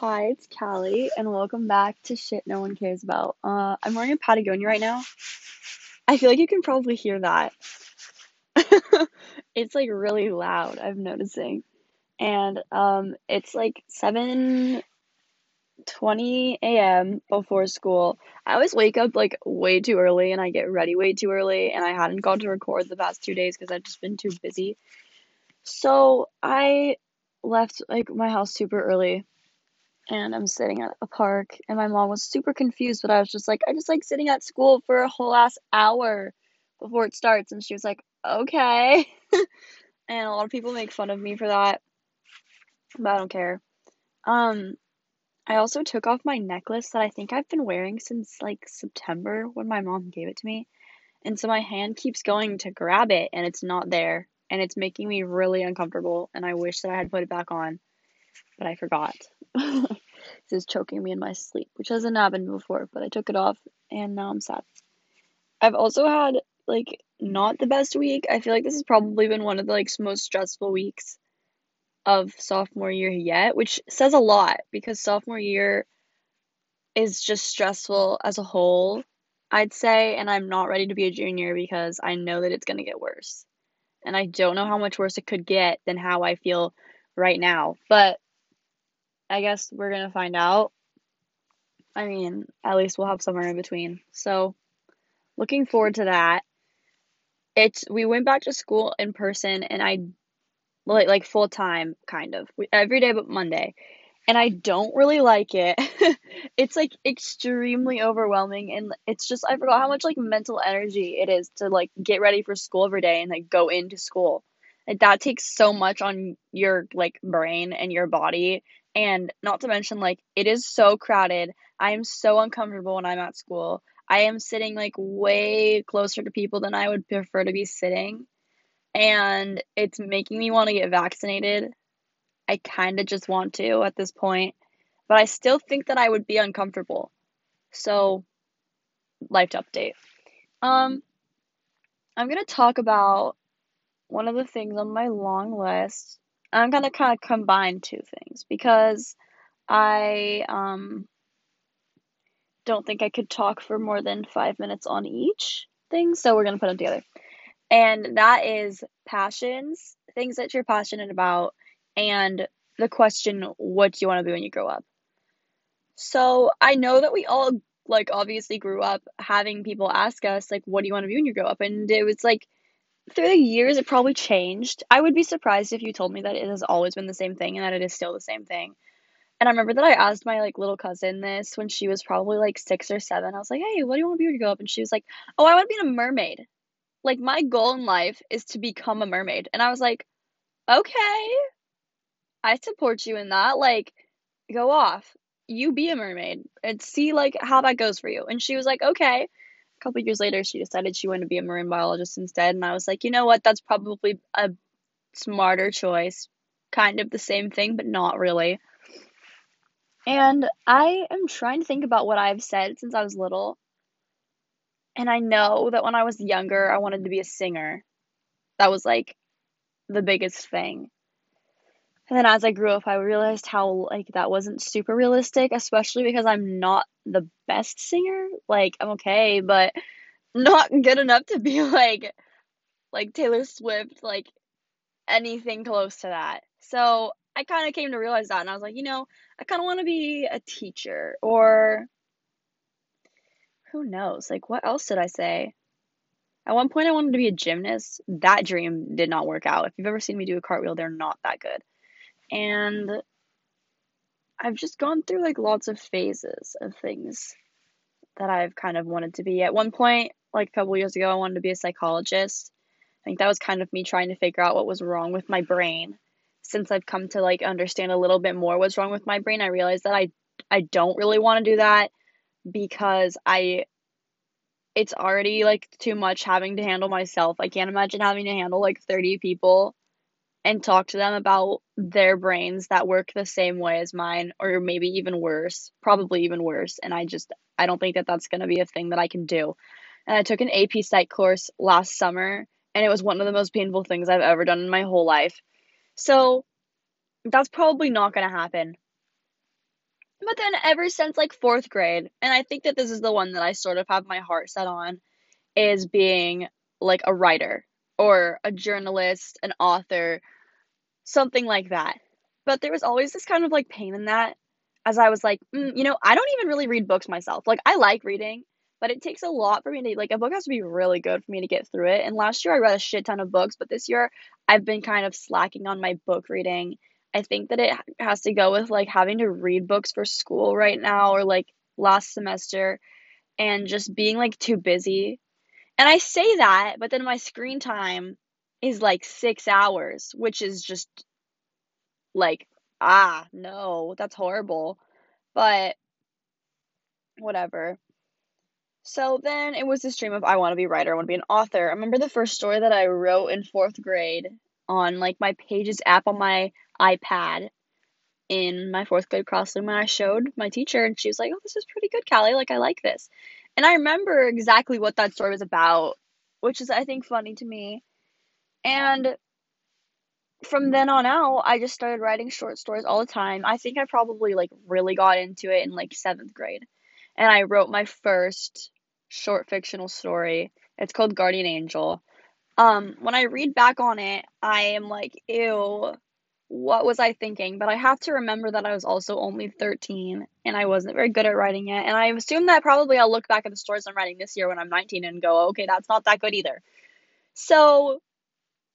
Hi, it's Callie, and welcome back to Shit No One Cares About. Uh, I'm wearing a Patagonia right now. I feel like you can probably hear that. it's like really loud, I'm noticing. And um, it's like 7:20 a.m. before school. I always wake up like way too early and I get ready way too early, and I hadn't gone to record the past two days because I've just been too busy. So I left like my house super early and I'm sitting at a park and my mom was super confused, but I was just like, I just like sitting at school for a whole ass hour before it starts and she was like, Okay and a lot of people make fun of me for that. But I don't care. Um I also took off my necklace that I think I've been wearing since like September when my mom gave it to me. And so my hand keeps going to grab it and it's not there and it's making me really uncomfortable and I wish that I had put it back on, but I forgot. this is choking me in my sleep, which hasn't happened before, but I took it off and now I'm sad. I've also had like not the best week. I feel like this has probably been one of the like most stressful weeks of sophomore year yet, which says a lot because sophomore year is just stressful as a whole, I'd say, and I'm not ready to be a junior because I know that it's going to get worse. And I don't know how much worse it could get than how I feel right now. But I guess we're going to find out. I mean, at least we'll have somewhere in between. So, looking forward to that. It's we went back to school in person and I like like full time kind of every day but Monday. And I don't really like it. it's like extremely overwhelming and it's just I forgot how much like mental energy it is to like get ready for school every day and like go into school. Like that takes so much on your like brain and your body and not to mention like it is so crowded. I am so uncomfortable when I'm at school. I am sitting like way closer to people than I would prefer to be sitting and it's making me want to get vaccinated. I kind of just want to at this point, but I still think that I would be uncomfortable. So, life update. Um, I'm gonna talk about one of the things on my long list. I'm gonna kind of combine two things because I um don't think I could talk for more than five minutes on each thing, so we're gonna put them together and that is passions, things that you're passionate about, and the question, what do you want to be when you grow up? So I know that we all like obviously grew up having people ask us like what do you want to be when you grow up and it was like through the years it probably changed i would be surprised if you told me that it has always been the same thing and that it is still the same thing and i remember that i asked my like little cousin this when she was probably like six or seven i was like hey what do you want to be when you grow up and she was like oh i want to be a mermaid like my goal in life is to become a mermaid. And I was like, okay, I support you in that. Like, go off. You be a mermaid and see like how that goes for you. And she was like, okay. Couple years later, she decided she wanted to be a marine biologist instead. And I was like, you know what? That's probably a smarter choice. Kind of the same thing, but not really. And I am trying to think about what I've said since I was little. And I know that when I was younger, I wanted to be a singer. That was like the biggest thing. And then as I grew up, I realized how like that wasn't super realistic, especially because I'm not the best singer. Like I'm okay, but not good enough to be like like Taylor Swift, like anything close to that. So I kind of came to realize that and I was like, you know, I kind of want to be a teacher or who knows? Like, what else did I say? At one point, I wanted to be a gymnast. That dream did not work out. If you've ever seen me do a cartwheel, they're not that good. And I've just gone through like lots of phases of things that I've kind of wanted to be. At one point, like a couple years ago, I wanted to be a psychologist. I think that was kind of me trying to figure out what was wrong with my brain. Since I've come to like understand a little bit more what's wrong with my brain, I realized that I I don't really want to do that because I it's already like too much having to handle myself. I can't imagine having to handle like 30 people and talk to them about their brains that work the same way as mine or maybe even worse, probably even worse. And I just I don't think that that's going to be a thing that I can do. And I took an AP Psych course last summer and it was one of the most painful things I've ever done in my whole life. So that's probably not going to happen. But then ever since like fourth grade, and I think that this is the one that I sort of have my heart set on, is being like a writer or a journalist, an author, something like that. But there was always this kind of like pain in that as I was like, mm, you know, I don't even really read books myself. Like, I like reading, but it takes a lot for me to, like, a book has to be really good for me to get through it. And last year I read a shit ton of books, but this year I've been kind of slacking on my book reading. I think that it has to go with like having to read books for school right now or like last semester and just being like too busy. And I say that, but then my screen time is like six hours, which is just like, ah, no, that's horrible. But whatever. So then it was this dream of I want to be a writer, I want to be an author. I remember the first story that I wrote in fourth grade on like my Pages app on my iPad in my fourth grade classroom and I showed my teacher and she was like, Oh, this is pretty good, Callie. Like I like this. And I remember exactly what that story was about, which is I think funny to me. And from then on out, I just started writing short stories all the time. I think I probably like really got into it in like seventh grade. And I wrote my first short fictional story. It's called Guardian Angel. Um, when I read back on it, I am like, ew, what was I thinking? But I have to remember that I was also only 13 and I wasn't very good at writing yet. And I assume that probably I'll look back at the stories I'm writing this year when I'm 19 and go, okay, that's not that good either. So,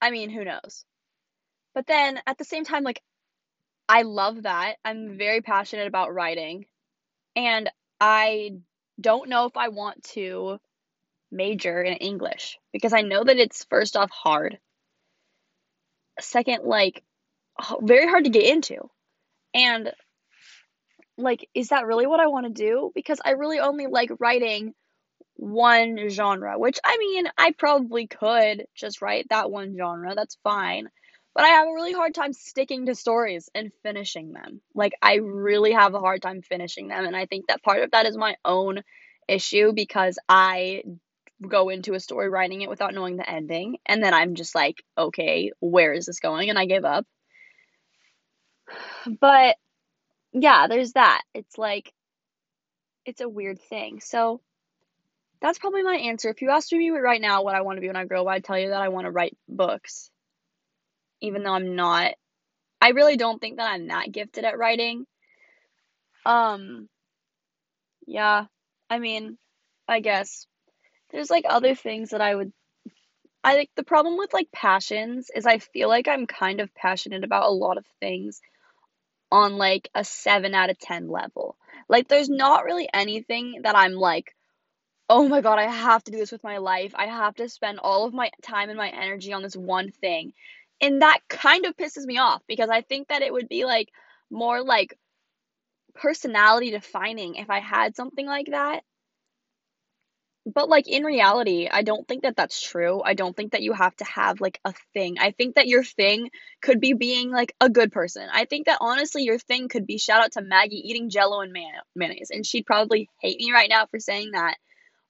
I mean, who knows? But then at the same time, like, I love that. I'm very passionate about writing. And I don't know if I want to major in English because I know that it's first off hard. Second, like, very hard to get into. And, like, is that really what I want to do? Because I really only like writing one genre, which I mean, I probably could just write that one genre. That's fine. But I have a really hard time sticking to stories and finishing them. Like, I really have a hard time finishing them. And I think that part of that is my own issue because I go into a story writing it without knowing the ending. And then I'm just like, okay, where is this going? And I give up. But yeah, there's that. It's like, it's a weird thing. So that's probably my answer. If you asked me right now what I want to be when I grow up, I'd tell you that I want to write books even though I'm not I really don't think that I'm that gifted at writing. Um yeah, I mean, I guess there's like other things that I would I think the problem with like passions is I feel like I'm kind of passionate about a lot of things on like a 7 out of 10 level. Like there's not really anything that I'm like oh my god, I have to do this with my life. I have to spend all of my time and my energy on this one thing and that kind of pisses me off because I think that it would be like more like personality defining if I had something like that. But like in reality, I don't think that that's true. I don't think that you have to have like a thing. I think that your thing could be being like a good person. I think that honestly your thing could be shout out to Maggie eating jello and man- mayonnaise and she'd probably hate me right now for saying that.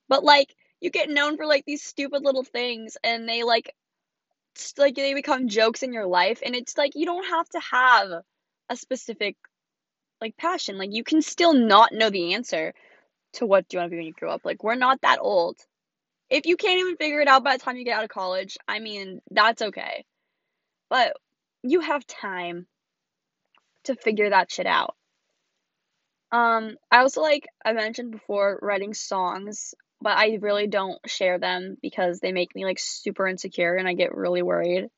But like you get known for like these stupid little things and they like like they become jokes in your life and it's like you don't have to have a specific like passion like you can still not know the answer to what do you want to be when you grow up? Like we're not that old. If you can't even figure it out by the time you get out of college i mean that's okay. But you have time to figure that shit out. Um i also like i mentioned before writing songs but I really don't share them because they make me like super insecure and I get really worried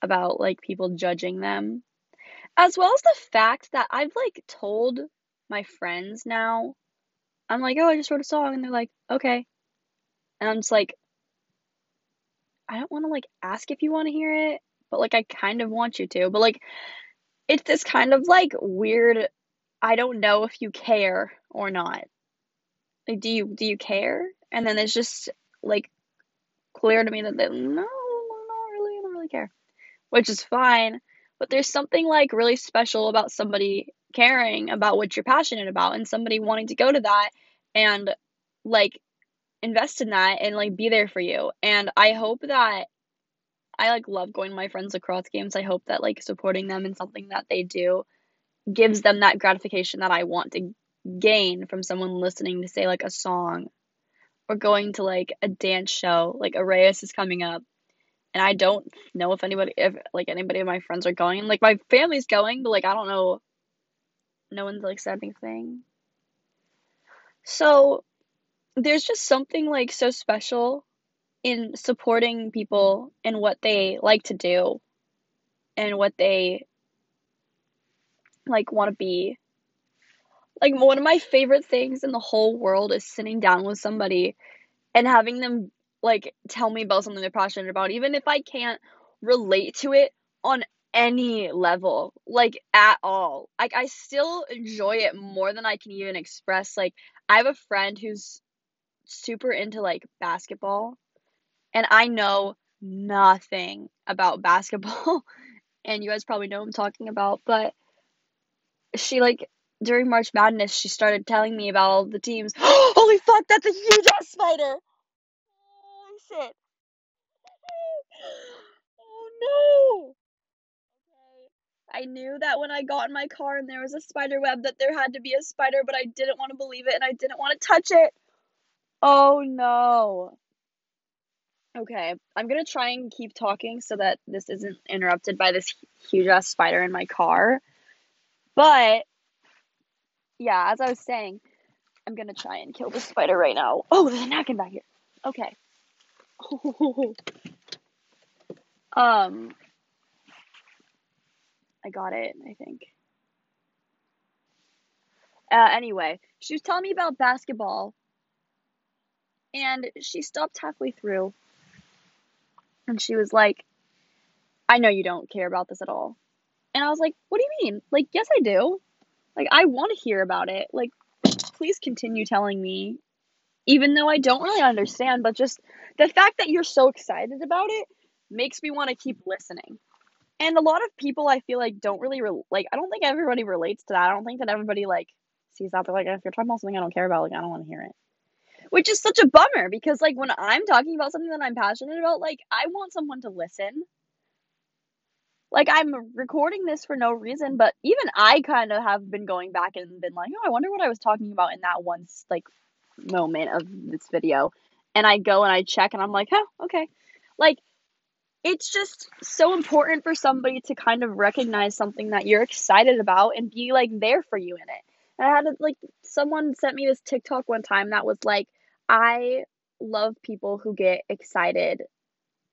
about like people judging them. As well as the fact that I've like told my friends now, I'm like, oh, I just wrote a song, and they're like, okay. And I'm just like, I don't want to like ask if you want to hear it, but like I kind of want you to. But like, it's this kind of like weird, I don't know if you care or not. Like, do you do you care? And then it's just like clear to me that they, no, not really, I don't really care, which is fine. But there's something like really special about somebody caring about what you're passionate about and somebody wanting to go to that and like invest in that and like be there for you. And I hope that I like love going to my friends lacrosse games. I hope that like supporting them in something that they do gives them that gratification that I want to gain from someone listening to say like a song or going to like a dance show. Like Arrayas is coming up. And I don't know if anybody if like anybody of my friends are going. Like my family's going, but like I don't know no one's like said anything. So there's just something like so special in supporting people in what they like to do and what they like want to be. Like one of my favorite things in the whole world is sitting down with somebody and having them like tell me about something they're passionate about even if I can't relate to it on any level like at all. Like I still enjoy it more than I can even express. Like I have a friend who's super into like basketball and I know nothing about basketball and you guys probably know I'm talking about, but she like during March Madness, she started telling me about all the teams. Holy fuck, that's a huge ass spider! Holy shit! oh no! I knew that when I got in my car and there was a spider web that there had to be a spider, but I didn't want to believe it and I didn't want to touch it. Oh no. Okay, I'm gonna try and keep talking so that this isn't interrupted by this huge ass spider in my car. But yeah, as I was saying, I'm gonna try and kill this spider right now. Oh, there's a napkin back here. Okay. um, I got it. I think. Uh, anyway, she was telling me about basketball, and she stopped halfway through, and she was like, "I know you don't care about this at all," and I was like, "What do you mean? Like, yes, I do." Like, I want to hear about it. Like, please continue telling me, even though I don't really understand, but just the fact that you're so excited about it makes me want to keep listening. And a lot of people I feel like don't really re- like I don't think everybody relates to that. I don't think that everybody like sees that they're like if you're talking about something I don't care about, like I don't want to hear it. Which is such a bummer because like when I'm talking about something that I'm passionate about, like I want someone to listen like I'm recording this for no reason, but even I kind of have been going back and been like, oh, I wonder what I was talking about in that one like moment of this video. And I go and I check and I'm like, oh, okay. Like it's just so important for somebody to kind of recognize something that you're excited about and be like there for you in it. And I had like someone sent me this TikTok one time that was like, I love people who get excited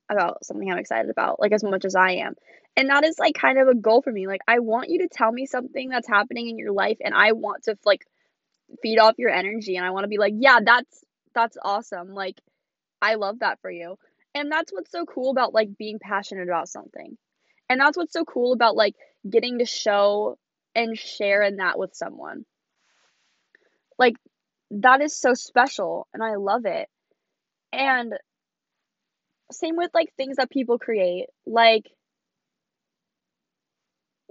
about something I'm excited about, like as much as I am. And that is like kind of a goal for me. Like I want you to tell me something that's happening in your life and I want to like feed off your energy and I want to be like, "Yeah, that's that's awesome." Like I love that for you. And that's what's so cool about like being passionate about something. And that's what's so cool about like getting to show and share in that with someone. Like that is so special and I love it. And same with like things that people create, like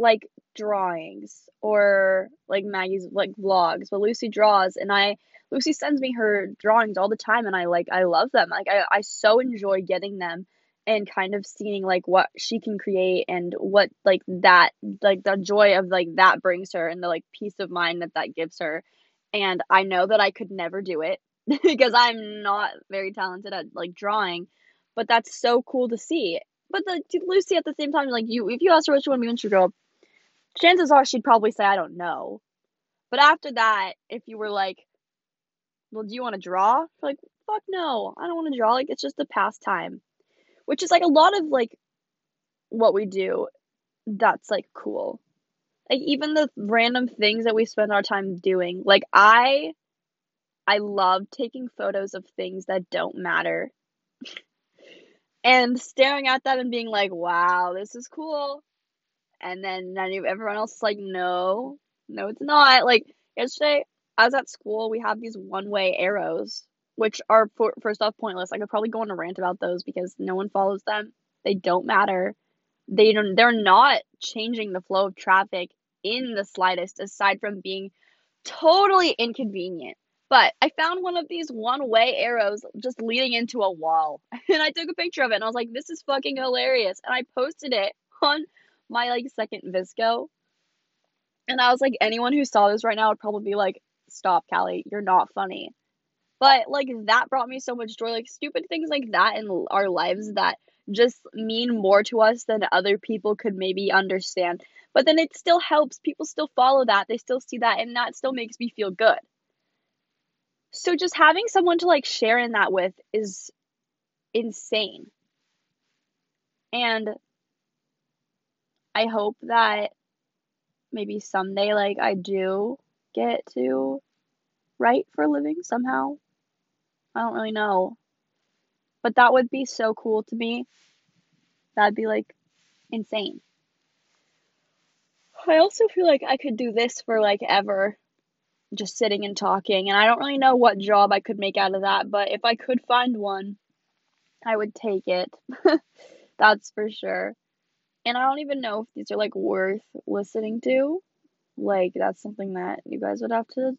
like drawings or like Maggie's like vlogs. But Lucy draws and I Lucy sends me her drawings all the time and I like I love them. Like I, I so enjoy getting them and kind of seeing like what she can create and what like that like the joy of like that brings her and the like peace of mind that that gives her. And I know that I could never do it because I'm not very talented at like drawing but that's so cool to see. But the Lucy at the same time, like you, if you ask her what she want to grow up, chances are she'd probably say I don't know. But after that, if you were like, well, do you want to draw? Like, fuck no, I don't want to draw. Like, it's just a pastime, which is like a lot of like what we do. That's like cool. Like even the random things that we spend our time doing. Like I, I love taking photos of things that don't matter and staring at them and being like, wow, this is cool. And then everyone else is like, no, no, it's not. Like yesterday, I was at school. We have these one way arrows, which are for, first off pointless. I could probably go on a rant about those because no one follows them. They don't matter. They don't. They're not changing the flow of traffic in the slightest, aside from being totally inconvenient. But I found one of these one way arrows just leading into a wall. And I took a picture of it and I was like, this is fucking hilarious. And I posted it on my like second VSCO. And I was like, anyone who saw this right now would probably be like, stop, Callie, you're not funny. But like that brought me so much joy. Like stupid things like that in our lives that just mean more to us than other people could maybe understand. But then it still helps. People still follow that. They still see that and that still makes me feel good. So just having someone to like share in that with is insane. And I hope that maybe someday like I do get to write for a living somehow. I don't really know. But that would be so cool to me. That'd be like insane. I also feel like I could do this for like ever. Just sitting and talking. And I don't really know what job I could make out of that, but if I could find one, I would take it. That's for sure. And I don't even know if these are like worth listening to. Like, that's something that you guys would have to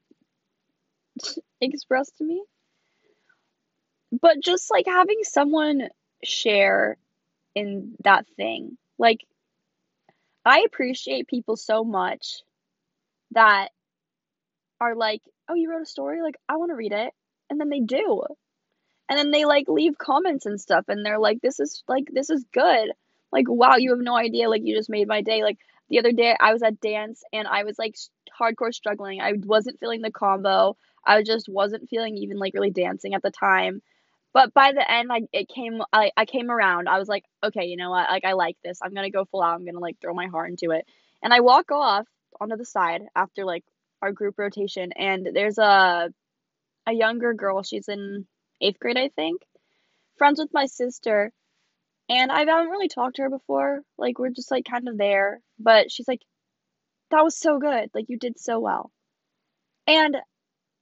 express to me. But just like having someone share in that thing. Like, I appreciate people so much that are like, oh, you wrote a story? Like, I want to read it. And then they do. And then they like leave comments and stuff and they're like, this is like, this is good. Like, wow, you have no idea. Like, you just made my day. Like, the other day I was at dance and I was like hardcore struggling. I wasn't feeling the combo. I just wasn't feeling even like really dancing at the time. But by the end, like it came, I, I came around. I was like, okay, you know what? Like I like this. I'm gonna go full out. I'm gonna like throw my heart into it. And I walk off onto the side after like our group rotation, and there's a a younger girl. She's in eighth grade, I think, friends with my sister. And I haven't really talked to her before. Like we're just like kind of there. But she's like, that was so good. Like you did so well. And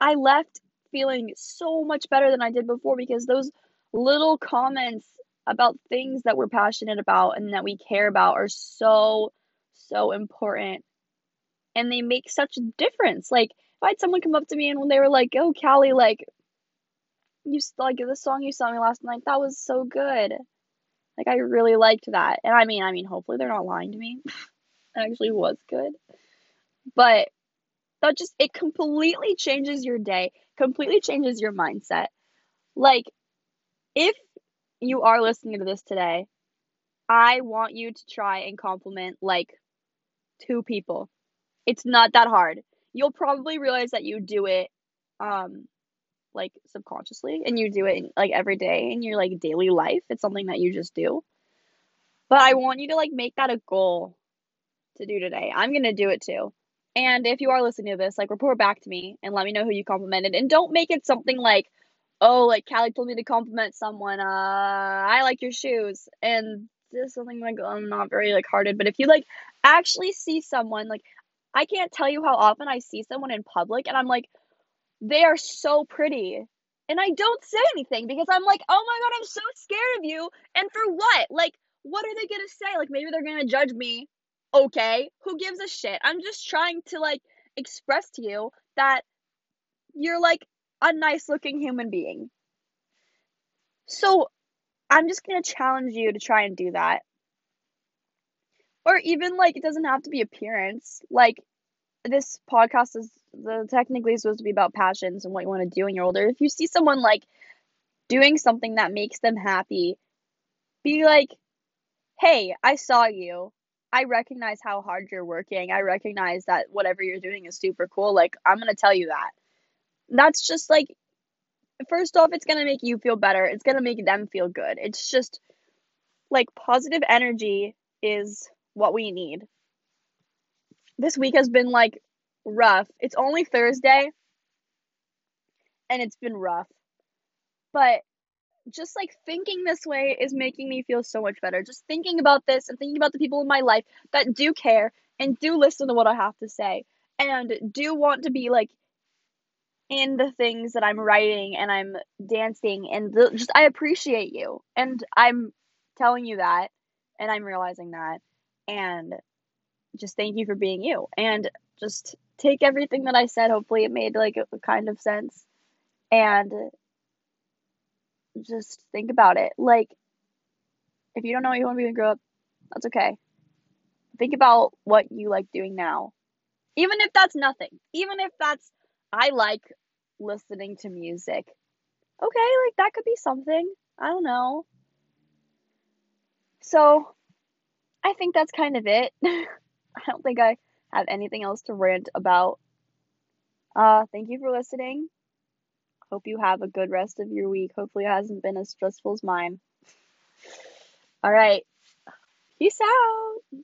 I left feeling so much better than I did before because those little comments about things that we're passionate about and that we care about are so, so important. And they make such a difference. Like, if I had someone come up to me and when they were like, oh, Callie, like, you like the song you saw me last night, that was so good. Like, I really liked that. And I mean, I mean, hopefully they're not lying to me. it actually was good. But that just, it completely changes your day completely changes your mindset. Like, if you are listening to this today, I want you to try and compliment like two people. It's not that hard. You'll probably realize that you do it um like subconsciously and you do it like every day in your like daily life. It's something that you just do. But I want you to like make that a goal to do today. I'm going to do it too. And if you are listening to this, like report back to me and let me know who you complimented. And don't make it something like, oh, like Callie told me to compliment someone. Uh, I like your shoes. And just something like I'm not very like hearted. But if you like actually see someone, like I can't tell you how often I see someone in public and I'm like, they are so pretty. And I don't say anything because I'm like, oh my god, I'm so scared of you. And for what? Like, what are they gonna say? Like maybe they're gonna judge me okay, who gives a shit? I'm just trying to like express to you that you're like a nice looking human being. So I'm just going to challenge you to try and do that. Or even like it doesn't have to be appearance. Like this podcast is the technically supposed to be about passions and what you want to do when you're older. If you see someone like doing something that makes them happy, be like, "Hey, I saw you. I recognize how hard you're working. I recognize that whatever you're doing is super cool. Like, I'm going to tell you that. That's just like, first off, it's going to make you feel better. It's going to make them feel good. It's just like positive energy is what we need. This week has been like rough. It's only Thursday and it's been rough. But just like thinking this way is making me feel so much better. Just thinking about this and thinking about the people in my life that do care and do listen to what I have to say and do want to be like in the things that I'm writing and I'm dancing and just I appreciate you and I'm telling you that and I'm realizing that and just thank you for being you and just take everything that I said hopefully it made like a, kind of sense and just think about it. Like, if you don't know what you want to be when you grow up, that's okay. Think about what you like doing now Even if that's nothing. Even if that's I like listening to music. Okay, like that could be something. I don't know. So, I think that's kind of it. I don't think I have anything else to rant about. Uh, thank you for listening. Hope you have a good rest of your week. Hopefully, it hasn't been as stressful as mine. All right. Peace out.